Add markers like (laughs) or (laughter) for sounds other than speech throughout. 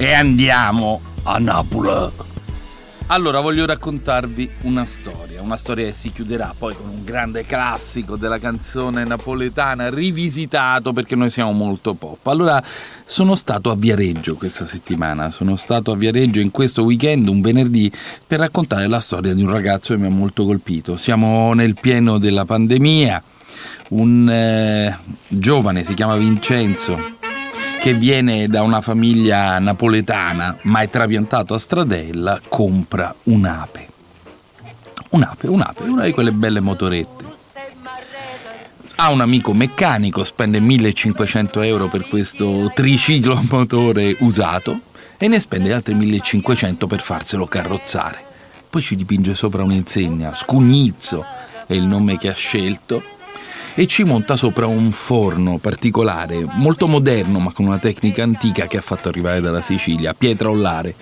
E andiamo a Napoli. Allora voglio raccontarvi una storia, una storia che si chiuderà poi con un grande classico della canzone napoletana rivisitato perché noi siamo molto pop. Allora sono stato a Viareggio questa settimana, sono stato a Viareggio in questo weekend, un venerdì, per raccontare la storia di un ragazzo che mi ha molto colpito. Siamo nel pieno della pandemia, un eh, giovane si chiama Vincenzo che viene da una famiglia napoletana ma è trapiantato a Stradella, compra un'ape. Un'ape, un'ape, una di quelle belle motorette. Ha un amico meccanico, spende 1500 euro per questo triciclo motore usato e ne spende altri 1500 per farselo carrozzare. Poi ci dipinge sopra un'insegna, Scugnizzo è il nome che ha scelto, e ci monta sopra un forno particolare, molto moderno ma con una tecnica antica che ha fatto arrivare dalla Sicilia, pietra ollare.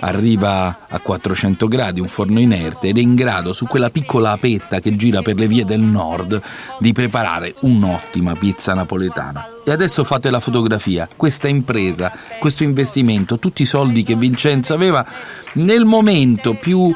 Arriva a 400 gradi, un forno inerte, ed è in grado, su quella piccola apetta che gira per le vie del nord, di preparare un'ottima pizza napoletana. E adesso fate la fotografia. Questa impresa, questo investimento, tutti i soldi che Vincenzo aveva nel momento più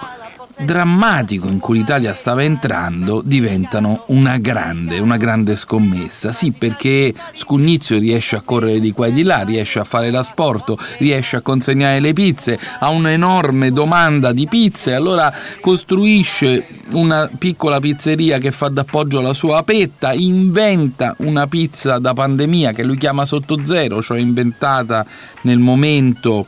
drammatico in cui l'Italia stava entrando diventano una grande, una grande scommessa. Sì, perché Scugnizio riesce a correre di qua e di là, riesce a fare l'asporto, riesce a consegnare le pizze, ha un'enorme domanda di pizze, allora costruisce una piccola pizzeria che fa d'appoggio alla sua petta, inventa una pizza da pandemia che lui chiama sotto zero, cioè inventata nel momento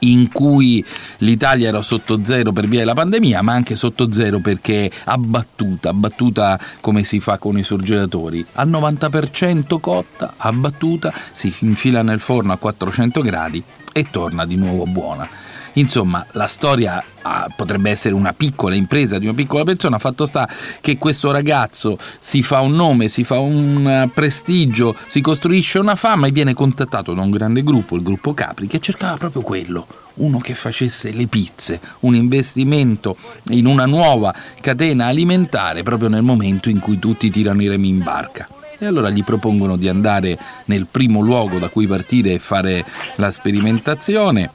in cui l'Italia era sotto zero per via della pandemia, ma anche sotto zero perché abbattuta, abbattuta come si fa con i surgelatori, al 90% cotta, abbattuta, si infila nel forno a 400 gradi e torna di nuovo buona. Insomma, la storia ah, potrebbe essere una piccola impresa di una piccola persona, fatto sta che questo ragazzo si fa un nome, si fa un eh, prestigio, si costruisce una fama e viene contattato da un grande gruppo, il gruppo Capri, che cercava proprio quello, uno che facesse le pizze, un investimento in una nuova catena alimentare proprio nel momento in cui tutti tirano i remi in barca. E allora gli propongono di andare nel primo luogo da cui partire e fare la sperimentazione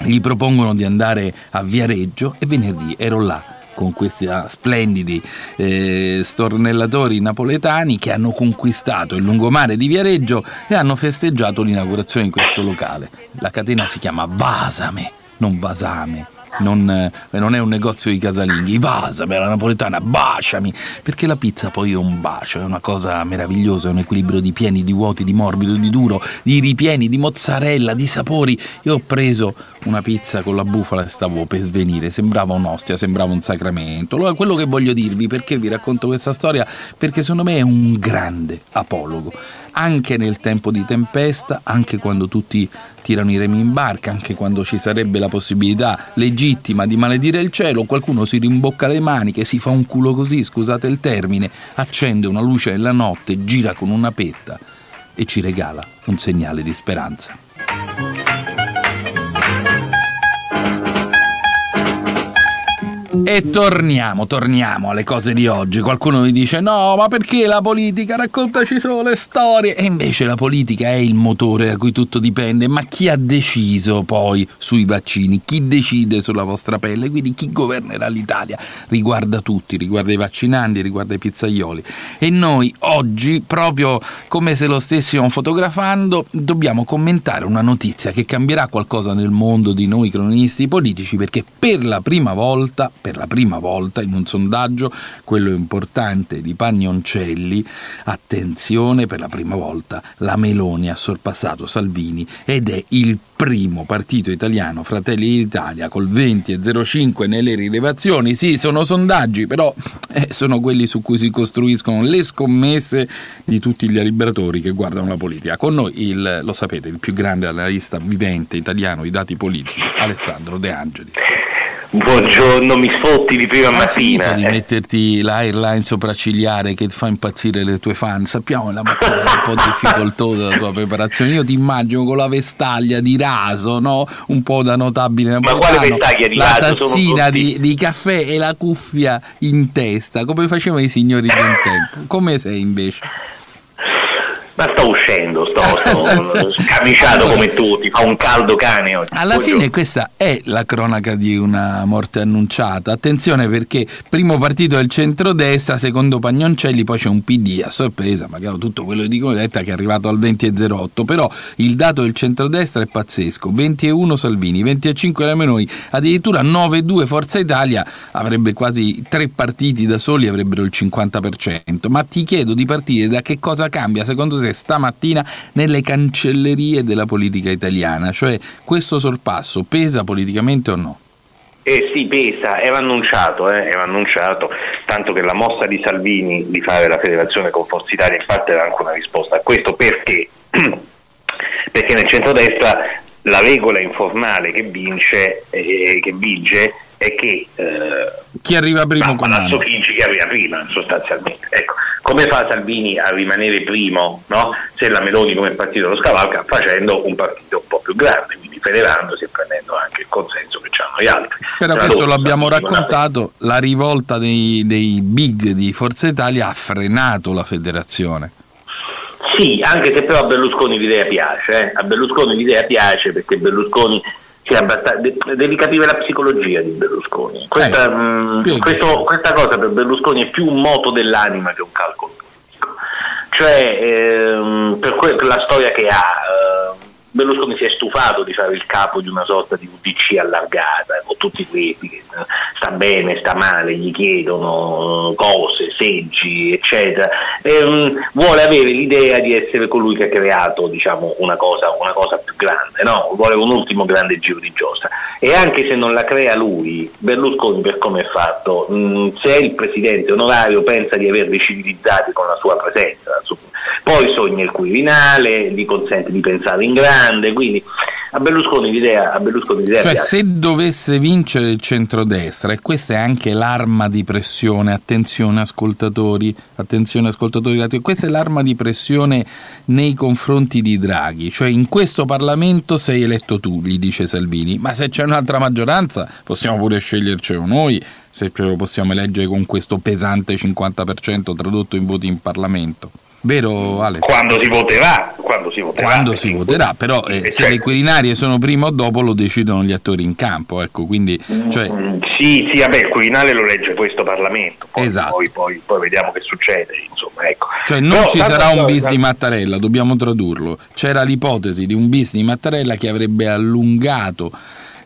gli propongono di andare a Viareggio e venerdì ero là con questi ah, splendidi eh, stornellatori napoletani che hanno conquistato il lungomare di Viareggio e hanno festeggiato l'inaugurazione di questo locale. La catena si chiama Vasame, non Vasame non, eh, non, è un negozio di casalinghi, vasami alla napoletana, baciami, perché la pizza poi è un bacio, è una cosa meravigliosa, è un equilibrio di pieni, di vuoti, di morbido, di duro, di ripieni, di mozzarella, di sapori. Io ho preso una pizza con la bufala e stavo per svenire, sembrava un'ostia, sembrava un sacramento. Allora, quello che voglio dirvi, perché vi racconto questa storia? Perché secondo me è un grande apologo anche nel tempo di tempesta, anche quando tutti tirano i remi in barca, anche quando ci sarebbe la possibilità legittima di maledire il cielo, qualcuno si rimbocca le maniche, si fa un culo così, scusate il termine, accende una luce nella notte, gira con una petta e ci regala un segnale di speranza. E torniamo, torniamo alle cose di oggi. Qualcuno mi dice: no, ma perché la politica? Raccontaci solo le storie. E invece la politica è il motore da cui tutto dipende. Ma chi ha deciso poi sui vaccini? Chi decide sulla vostra pelle? Quindi chi governerà l'Italia? Riguarda tutti, riguarda i vaccinanti, riguarda i pizzaioli. E noi oggi, proprio come se lo stessimo fotografando, dobbiamo commentare una notizia che cambierà qualcosa nel mondo di noi cronisti politici perché per la prima volta, per la prima volta in un sondaggio, quello importante di Pagnoncelli, attenzione, per la prima volta la Meloni ha sorpassato Salvini ed è il primo partito italiano, Fratelli d'Italia, col 20,05 nelle rilevazioni. Sì, sono sondaggi, però eh, sono quelli su cui si costruiscono le scommesse di tutti gli liberatori che guardano la politica. Con noi, il, lo sapete, il più grande analista vivente italiano di dati politici, Alessandro De Angeli. Buongiorno, mi sfotti di prima Ma mattina. di eh. metterti l'airline sopraccigliare che fa impazzire le tue fan. Sappiamo la mattina è un po' (laughs) difficoltosa la tua preparazione. Io ti immagino con la vestaglia di raso, no? Un po' da notabile Ma quale napoletano, vestaglia di La raso? Sono tazzina di, di caffè e la cuffia in testa, come facevano i signori di un tempo. Come sei invece? Ma sto uscendo, sto, (laughs) sto scamiciato come tutti, fa un caldo cane oggi. Alla Buongiorno. fine questa è la cronaca di una morte annunciata. Attenzione perché primo partito è il centrodestra, secondo Pagnoncelli, poi c'è un PD a sorpresa, magari tutto quello che dicono Letta che è arrivato al 20,08, però il dato del centrodestra è pazzesco, 21 Salvini, 25 la Meloni, addirittura 9,2 Forza Italia, avrebbe quasi tre partiti da soli, avrebbero il 50%. Ma ti chiedo di partire da che cosa cambia secondo te stamattina nelle cancellerie della politica italiana, cioè questo sorpasso pesa politicamente o no? Eh sì, pesa, era annunciato, eh, era annunciato, tanto che la mossa di Salvini di fare la federazione con Forza Italia infatti era anche una risposta a questo, perché? (clears throat) perché nel centrodestra la regola informale che vince, eh, che vige è che eh, Chi arriva primo Palazzo? Chigi che arriva prima sostanzialmente. Ecco, come fa Salvini a rimanere primo no? se la Meloni come partito lo scavalca? Facendo un partito un po' più grande, quindi federandosi e prendendo anche il consenso che hanno gli altri. Però Tra questo loro, l'abbiamo la- raccontato, la rivolta dei, dei big di Forza Italia ha frenato la federazione. Sì, anche se però a Berlusconi l'idea piace, eh. a Berlusconi l'idea piace perché Berlusconi de- devi capire la psicologia di Berlusconi. Questa, Eh, mh, questo- questa cosa per Berlusconi è più un moto dell'anima che un calcolo politico. Cioè, ehm, per, que- per la storia che ha, ehm, Berlusconi si è stufato di fare il capo di una sorta di UDC allargata, con tutti questi che sta bene, sta male, gli chiedono eh, cose, seggi, eccetera. Ehm, vuole avere l'idea di essere colui che ha creato diciamo, una, cosa, una cosa più grande, no? vuole un ultimo grande giro di giostra. E anche se non la crea lui, Berlusconi per come è fatto, mh, se è il presidente onorario pensa di averli civilizzati con la sua presenza, poi sogna il Quirinale, gli consente di pensare in grande, quindi a Berlusconi l'idea, a Berlusconi l'idea Cioè, se dovesse vincere il centrodestra, e questa è anche l'arma di pressione, attenzione ascoltatori, attenzione ascoltatori, questa è l'arma di pressione nei confronti di Draghi, cioè in questo Parlamento sei eletto tu, gli dice Salvini, ma se c'è un'altra maggioranza possiamo pure scegliercelo noi, se lo possiamo eleggere con questo pesante 50% tradotto in voti in Parlamento. Vero Ale? Quando si voterà, quando si voterà. Quando si voterà, però eh, Eh, se cioè- le Quirinarie sono prima o dopo lo decidono gli attori in campo, ecco, quindi cioè, Mm, Sì, sì, vabbè, il Quirinale lo legge questo Parlamento, poi, Esatto. poi, poi- poi vediamo che succede, insomma, ecco. cioè non Però ci sarà un bis di Mattarella, dobbiamo tradurlo. C'era l'ipotesi di un bis di Mattarella che avrebbe allungato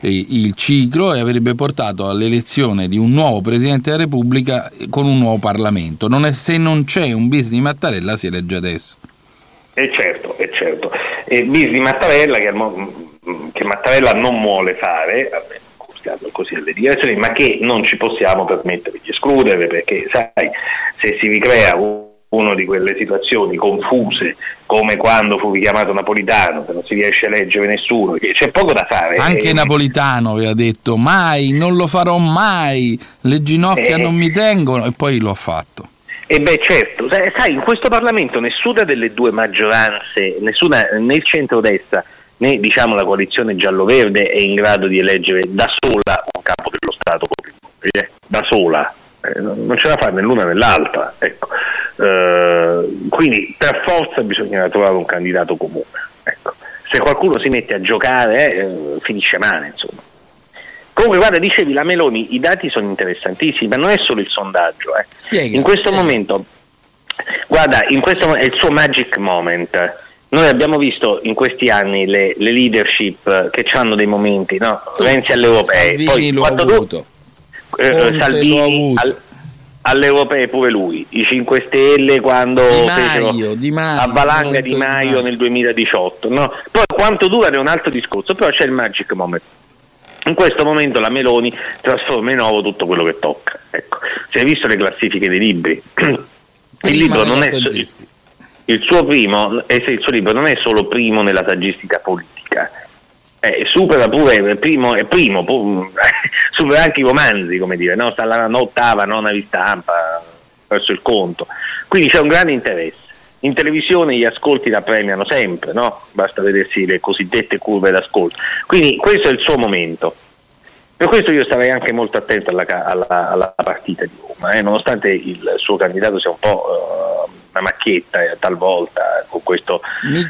il ciclo e avrebbe portato all'elezione di un nuovo Presidente della Repubblica con un nuovo Parlamento. Non è- se non c'è un bis di Mattarella si elegge adesso. E certo, e certo. E bis di Mattarella che, mm, che Mattarella non vuole fare, così alle dichiarazioni, ma che non ci possiamo permettere di escludere perché, sai, se si ricrea u- una di quelle situazioni confuse come quando fu richiamato Napolitano, che non si riesce a leggere nessuno, c'è poco da fare. Anche Eh, Napolitano aveva detto mai, non lo farò mai, le ginocchia Eh. non mi tengono e poi lo ha fatto. E beh certo, sai, in questo Parlamento nessuna delle due maggioranze, nessuna né il centrodestra né diciamo la coalizione giallo-verde è in grado di eleggere da sola un capo dello Stato eh, da sola, Eh, non ce la fa né l'una né l'altra. Ecco. Eh, quindi per forza bisognerà trovare un candidato comune. Ecco. Se qualcuno si mette a giocare eh, finisce male, insomma. Comunque, guarda, dicevi la Meloni, i dati sono interessantissimi, ma non è solo il sondaggio. eh. Spiega. In questo spiega. momento, guarda, in questo è il suo magic moment. Noi abbiamo visto in questi anni le, le leadership che hanno dei momenti, no? Renzi alle europee, poi l'ho quando, tu, avuto. eh, Salvini al, all'Europeo pure lui, i 5 Stelle quando di Maio, di Maio, a Valanga di Maio, nel 2018. No? Poi quanto dura è un altro discorso, però c'è il magic moment. In questo momento la Meloni trasforma in ovo tutto quello che tocca. Ecco. Si è visto le classifiche dei libri. (clears throat) il libro non è il suo primo, eh, il suo libro non è solo primo nella saggistica politica, eh, supera pure primo, è primo, (laughs) supera anche i romanzi, come dire, no? sta alla ottava, nona di stampa, verso il conto. Quindi c'è un grande interesse. In televisione gli ascolti la premiano sempre, no? basta vedersi le cosiddette curve d'ascolto. Quindi questo è il suo momento. Per questo io starei anche molto attento alla, alla, alla partita di Roma, eh? nonostante il suo candidato sia un po' uh, una macchietta eh, talvolta con questa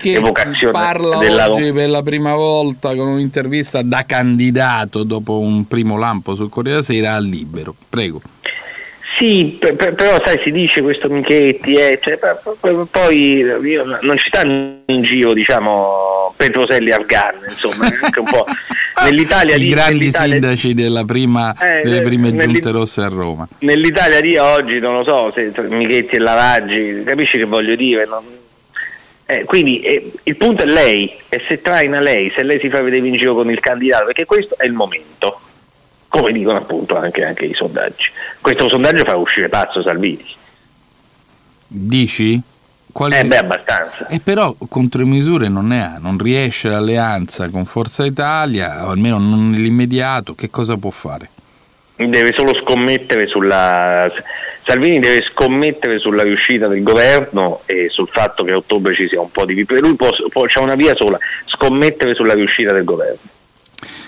evocazione parla della... oggi per la prima volta con un'intervista da candidato dopo un primo lampo sul Corriere della Sera al Libero. Prego. Sì, però sai, si dice questo Michetti, eh, cioè, poi non ci stanno in giro, diciamo, Petroselli Afghan, insomma, anche un po'. (laughs) Nell'Italia I di, grandi sindaci della prima, eh, delle prime giunte rosse a Roma. Nell'Italia di oggi, non lo so, se Michetti e Lavaggi, capisci che voglio dire? Non, eh, quindi eh, il punto è lei, e se traina lei, se lei si fa vedere in giro con il candidato, perché questo è il momento come dicono appunto anche, anche i sondaggi. Questo sondaggio fa uscire pazzo Salvini. Dici? Quali... Eh beh, abbastanza. E però contromisure non ne ha, non riesce l'alleanza con Forza Italia, o almeno non nell'immediato, che cosa può fare? Deve solo scommettere sulla... Salvini deve scommettere sulla riuscita del governo e sul fatto che a ottobre ci sia un po' di... Lui può, può, c'è una via sola, scommettere sulla riuscita del governo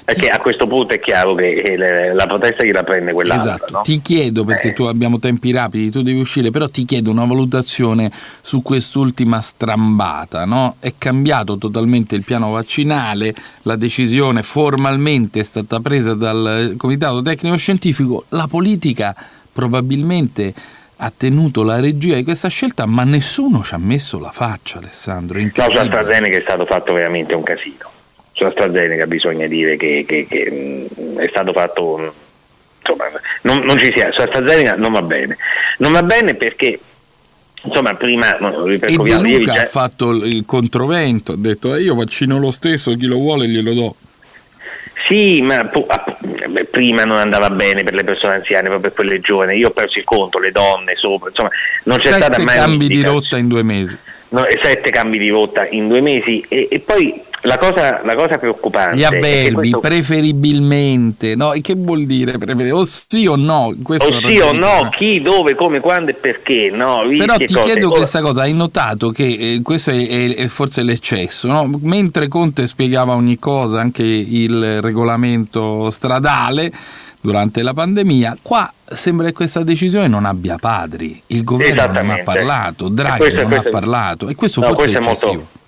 perché a questo punto è chiaro che la protesta gliela prende quell'altra. Esatto. No? Ti chiedo, perché eh. tu abbiamo tempi rapidi, tu devi uscire, però ti chiedo una valutazione su quest'ultima strambata. No? È cambiato totalmente il piano vaccinale, la decisione formalmente è stata presa dal Comitato Tecnico Scientifico, la politica probabilmente ha tenuto la regia di questa scelta, ma nessuno ci ha messo la faccia, Alessandro. No, su AstraZeneca è stato fatto veramente un casino su AstraZeneca bisogna dire che, che, che mh, è stato fatto insomma, non, non, ci sia, su AstraZeneca non va bene non va bene perché insomma prima no, e De Luca già... ha fatto il controvento ha detto eh, io vaccino lo stesso chi lo vuole glielo do sì, ma prima non andava bene per le persone anziane, proprio per quelle giovani. Io ho perso il conto, le donne sopra, insomma, non c'è Sette stata mai. cambi di rotta in due mesi. No, sette cambi di rotta in due mesi. E, e poi la cosa, la cosa, preoccupante gli avverbi questo... preferibilmente no? che vuol dire o sì o no questo o sì o no chi dove come quando e perché no? però ti cose, chiedo cosa... questa cosa hai notato che eh, questo è, è, è, forse l'eccesso no? mentre Conte spiegava ogni cosa anche il regolamento stradale durante la pandemia qua sembra che questa decisione non abbia padri il governo non ha parlato Draghi questo, non questo, ha parlato e questo no, forse questo è eccessivo molto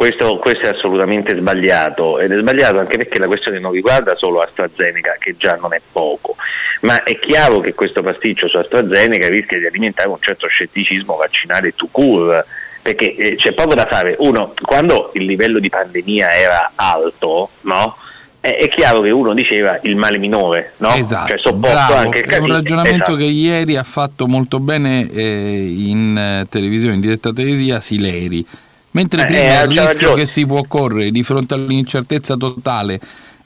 questo, questo, è assolutamente sbagliato ed è sbagliato anche perché la questione non riguarda solo AstraZeneca che già non è poco, ma è chiaro che questo pasticcio su AstraZeneca rischia di alimentare un certo scetticismo vaccinale to cure perché eh, c'è poco da fare. Uno, quando il livello di pandemia era alto, no? è chiaro che uno diceva il male minore, no? Esatto, cioè, bravo, è un ragionamento esatto. che ieri ha fatto molto bene eh, in eh, televisione, in diretta televisiva, Sileri Mentre eh, prima eh, il rischio ragione. che si può correre di fronte all'incertezza totale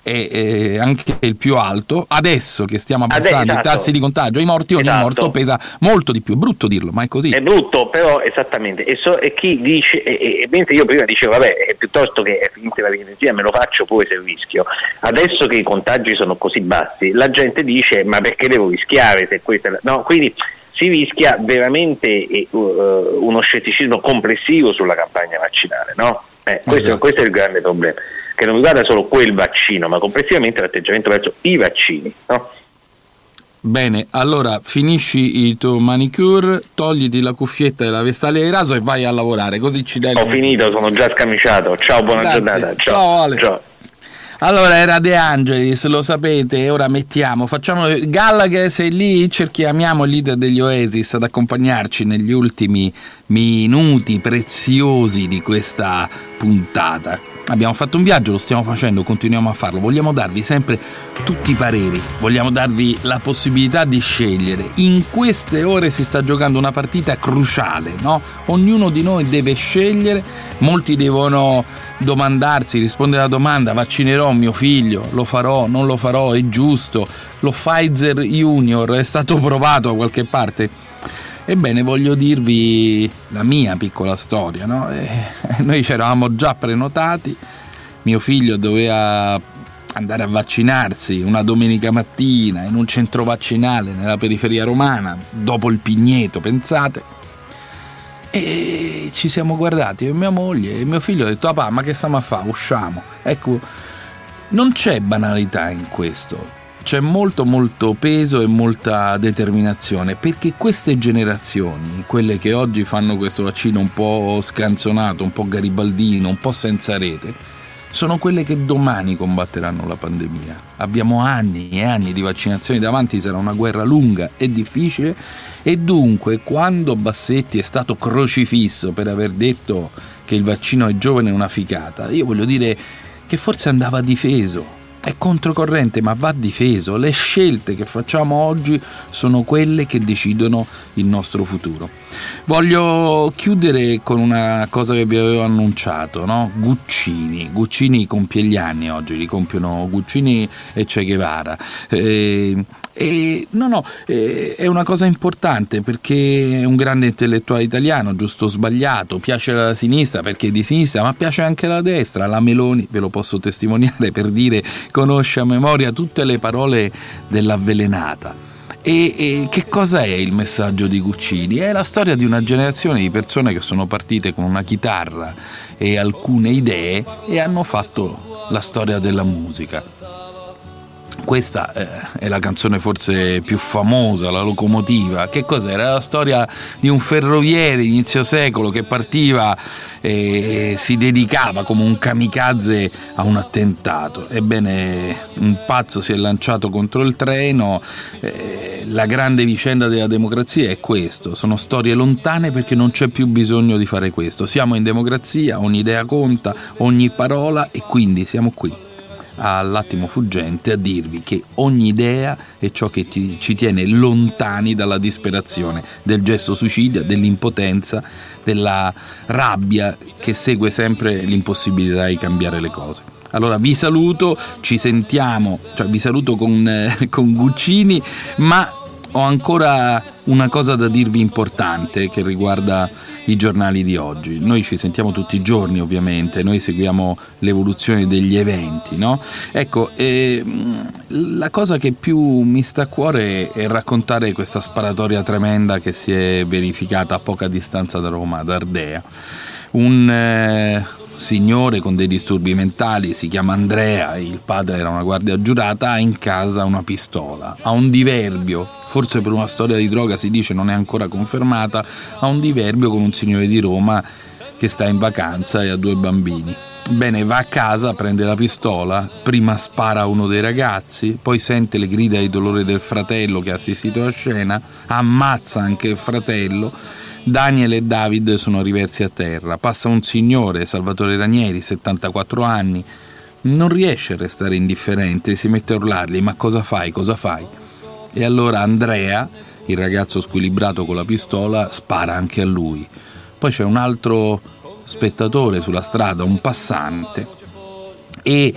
è, è, anche il più alto, adesso che stiamo abbassando esatto. i tassi di contagio, i morti, ogni esatto. morto pesa molto di più. È brutto dirlo, ma è così. È brutto, però esattamente. E, so, e chi dice, e, e, mentre io prima dicevo, vabbè, piuttosto che è finita la energia me lo faccio pure se rischio. Adesso che i contagi sono così bassi, la gente dice, ma perché devo rischiare se questa... No, quindi si rischia veramente uh, uno scetticismo complessivo sulla campagna vaccinale. No? Eh, questo, esatto. questo, è il grande problema, che non riguarda solo quel vaccino, ma complessivamente l'atteggiamento verso i vaccini. No? Bene, allora finisci il tuo manicure, togliti la cuffietta e la vestaglia di raso e vai a lavorare, così ci dai... Ho finito, sono già scamiciato. Ciao, buona Grazie. giornata. Ciao, Ciao Ale. Ciao. Allora era De Angelis, lo sapete, ora mettiamo, facciamo Gallagher sei lì, cerchiamo il leader degli Oasis ad accompagnarci negli ultimi minuti preziosi di questa puntata. Abbiamo fatto un viaggio, lo stiamo facendo, continuiamo a farlo. Vogliamo darvi sempre tutti i pareri, vogliamo darvi la possibilità di scegliere. In queste ore si sta giocando una partita cruciale, no? Ognuno di noi deve scegliere, molti devono domandarsi, rispondere alla domanda, vaccinerò mio figlio, lo farò, non lo farò, è giusto, lo Pfizer Junior è stato provato da qualche parte? Ebbene, voglio dirvi la mia piccola storia, no? E (laughs) noi ci eravamo già prenotati, mio figlio doveva andare a vaccinarsi una domenica mattina in un centro vaccinale nella periferia romana, dopo il Pigneto, pensate. E ci siamo guardati, io mia moglie, e mio figlio ha detto, papà, ma che stiamo a fare? Usciamo. Ecco, non c'è banalità in questo c'è molto molto peso e molta determinazione perché queste generazioni, quelle che oggi fanno questo vaccino un po' scanzonato, un po' garibaldino, un po' senza rete, sono quelle che domani combatteranno la pandemia. Abbiamo anni e anni di vaccinazioni davanti, sarà una guerra lunga e difficile e dunque quando Bassetti è stato crocifisso per aver detto che il vaccino è giovane è una ficata, io voglio dire che forse andava difeso è controcorrente ma va difeso. Le scelte che facciamo oggi sono quelle che decidono il nostro futuro. Voglio chiudere con una cosa che vi avevo annunciato, no? Guccini. Guccini compie gli anni oggi, li compiono Guccini e Che Guevara. Eh, e, no, no, eh, è una cosa importante perché è un grande intellettuale italiano, giusto o sbagliato, piace alla sinistra perché è di sinistra, ma piace anche alla destra. La Meloni, ve lo posso testimoniare per dire, conosce a memoria tutte le parole dell'avvelenata. E, e, che cosa è il messaggio di Guccini? È la storia di una generazione di persone che sono partite con una chitarra e alcune idee e hanno fatto la storia della musica. Questa eh, è la canzone forse più famosa, la locomotiva. Che cos'era? La storia di un ferroviere inizio secolo che partiva e si dedicava come un kamikaze a un attentato. Ebbene, un pazzo si è lanciato contro il treno. Eh, la grande vicenda della democrazia è questo: sono storie lontane perché non c'è più bisogno di fare questo. Siamo in democrazia, ogni idea conta, ogni parola e quindi siamo qui all'attimo fuggente a dirvi che ogni idea è ciò che ti, ci tiene lontani dalla disperazione, del gesto suicidio, dell'impotenza, della rabbia che segue sempre l'impossibilità di cambiare le cose. Allora vi saluto, ci sentiamo, cioè vi saluto con, eh, (laughs) con Guccini, ma ho ancora una cosa da dirvi importante che riguarda i giornali di oggi. Noi ci sentiamo tutti i giorni ovviamente, noi seguiamo l'evoluzione degli eventi, no? Ecco, eh, la cosa che più mi sta a cuore è raccontare questa sparatoria tremenda che si è verificata a poca distanza da Roma, ad Ardea. Un... Eh, signore con dei disturbi mentali, si chiama Andrea, il padre era una guardia giurata, ha in casa una pistola, ha un diverbio, forse per una storia di droga si dice non è ancora confermata, ha un diverbio con un signore di Roma che sta in vacanza e ha due bambini. Bene, va a casa, prende la pistola, prima spara a uno dei ragazzi, poi sente le grida di dolore del fratello che ha assistito alla scena, ammazza anche il fratello Daniel e David sono riversi a terra. Passa un signore, Salvatore Ranieri, 74 anni. Non riesce a restare indifferente, si mette a urlargli: Ma cosa fai? Cosa fai? E allora Andrea, il ragazzo squilibrato con la pistola, spara anche a lui. Poi c'è un altro spettatore sulla strada, un passante. E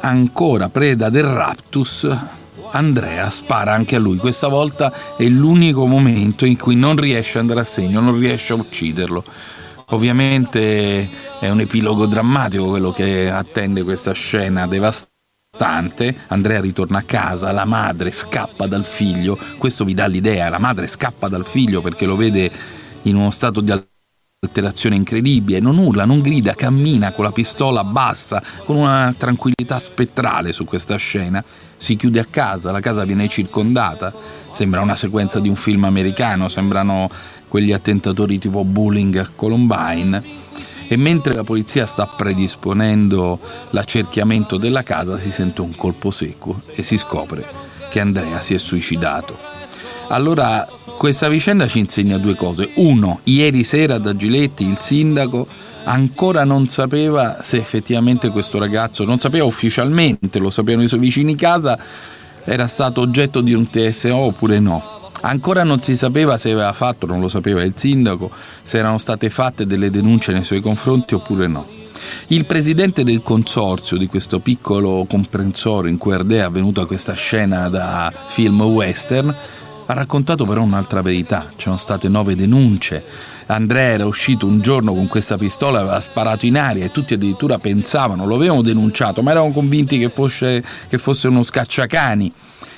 ancora preda del raptus, Andrea spara anche a lui. Questa volta è l'unico momento in cui non riesce ad andare a segno, non riesce a ucciderlo. Ovviamente è un epilogo drammatico quello che attende questa scena devastante. Andrea ritorna a casa, la madre scappa dal figlio, questo vi dà l'idea, la madre scappa dal figlio perché lo vede in uno stato di alterazione incredibile, non urla, non grida, cammina con la pistola bassa, con una tranquillità spettrale su questa scena, si chiude a casa, la casa viene circondata, sembra una sequenza di un film americano, sembrano quegli attentatori tipo Bullying a Columbine. E mentre la polizia sta predisponendo l'accerchiamento della casa si sente un colpo secco e si scopre che Andrea si è suicidato. Allora questa vicenda ci insegna due cose. Uno, ieri sera da Giletti il sindaco ancora non sapeva se effettivamente questo ragazzo, non sapeva ufficialmente, lo sapevano i suoi vicini casa, era stato oggetto di un TSO oppure no. Ancora non si sapeva se aveva fatto, non lo sapeva il sindaco, se erano state fatte delle denunce nei suoi confronti oppure no. Il presidente del consorzio di questo piccolo comprensorio in cui Ardea è avvenuta questa scena da film western ha raccontato però un'altra verità. C'erano state nove denunce. Andrea era uscito un giorno con questa pistola, aveva sparato in aria e tutti addirittura pensavano, lo avevano denunciato, ma erano convinti che fosse, che fosse uno scacciacani.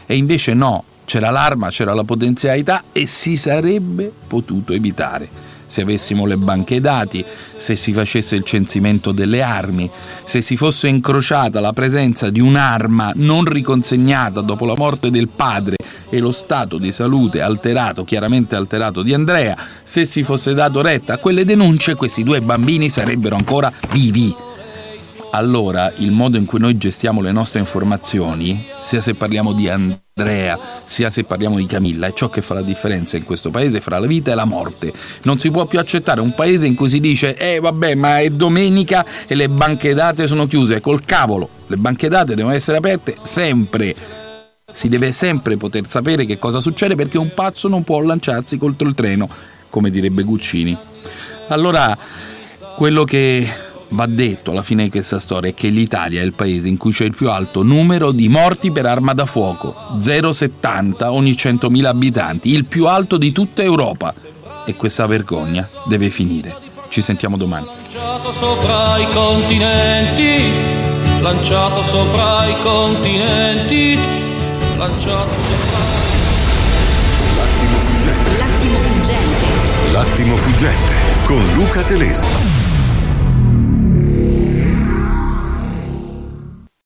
E invece no, c'era l'arma, c'era la potenzialità e si sarebbe potuto evitare se avessimo le banche dati, se si facesse il censimento delle armi, se si fosse incrociata la presenza di un'arma non riconsegnata dopo la morte del padre e lo stato di salute alterato, chiaramente alterato di Andrea, se si fosse dato retta a quelle denunce, questi due bambini sarebbero ancora vivi allora il modo in cui noi gestiamo le nostre informazioni, sia se parliamo di Andrea, sia se parliamo di Camilla, è ciò che fa la differenza in questo paese fra la vita e la morte. Non si può più accettare un paese in cui si dice eh vabbè ma è domenica e le banche date sono chiuse, col cavolo, le banche date devono essere aperte sempre. Si deve sempre poter sapere che cosa succede perché un pazzo non può lanciarsi contro il treno, come direbbe Guccini. Allora, quello che va detto alla fine di questa storia che l'Italia è il paese in cui c'è il più alto numero di morti per arma da fuoco, 0,70 ogni 100.000 abitanti, il più alto di tutta Europa. E questa vergogna deve finire. Ci sentiamo domani. Lanciato sopra i continenti, lanciato sopra i continenti, lanciato sopra... L'attimo fuggente. L'attimo fuggente. L'attimo fuggente con Luca Telesi.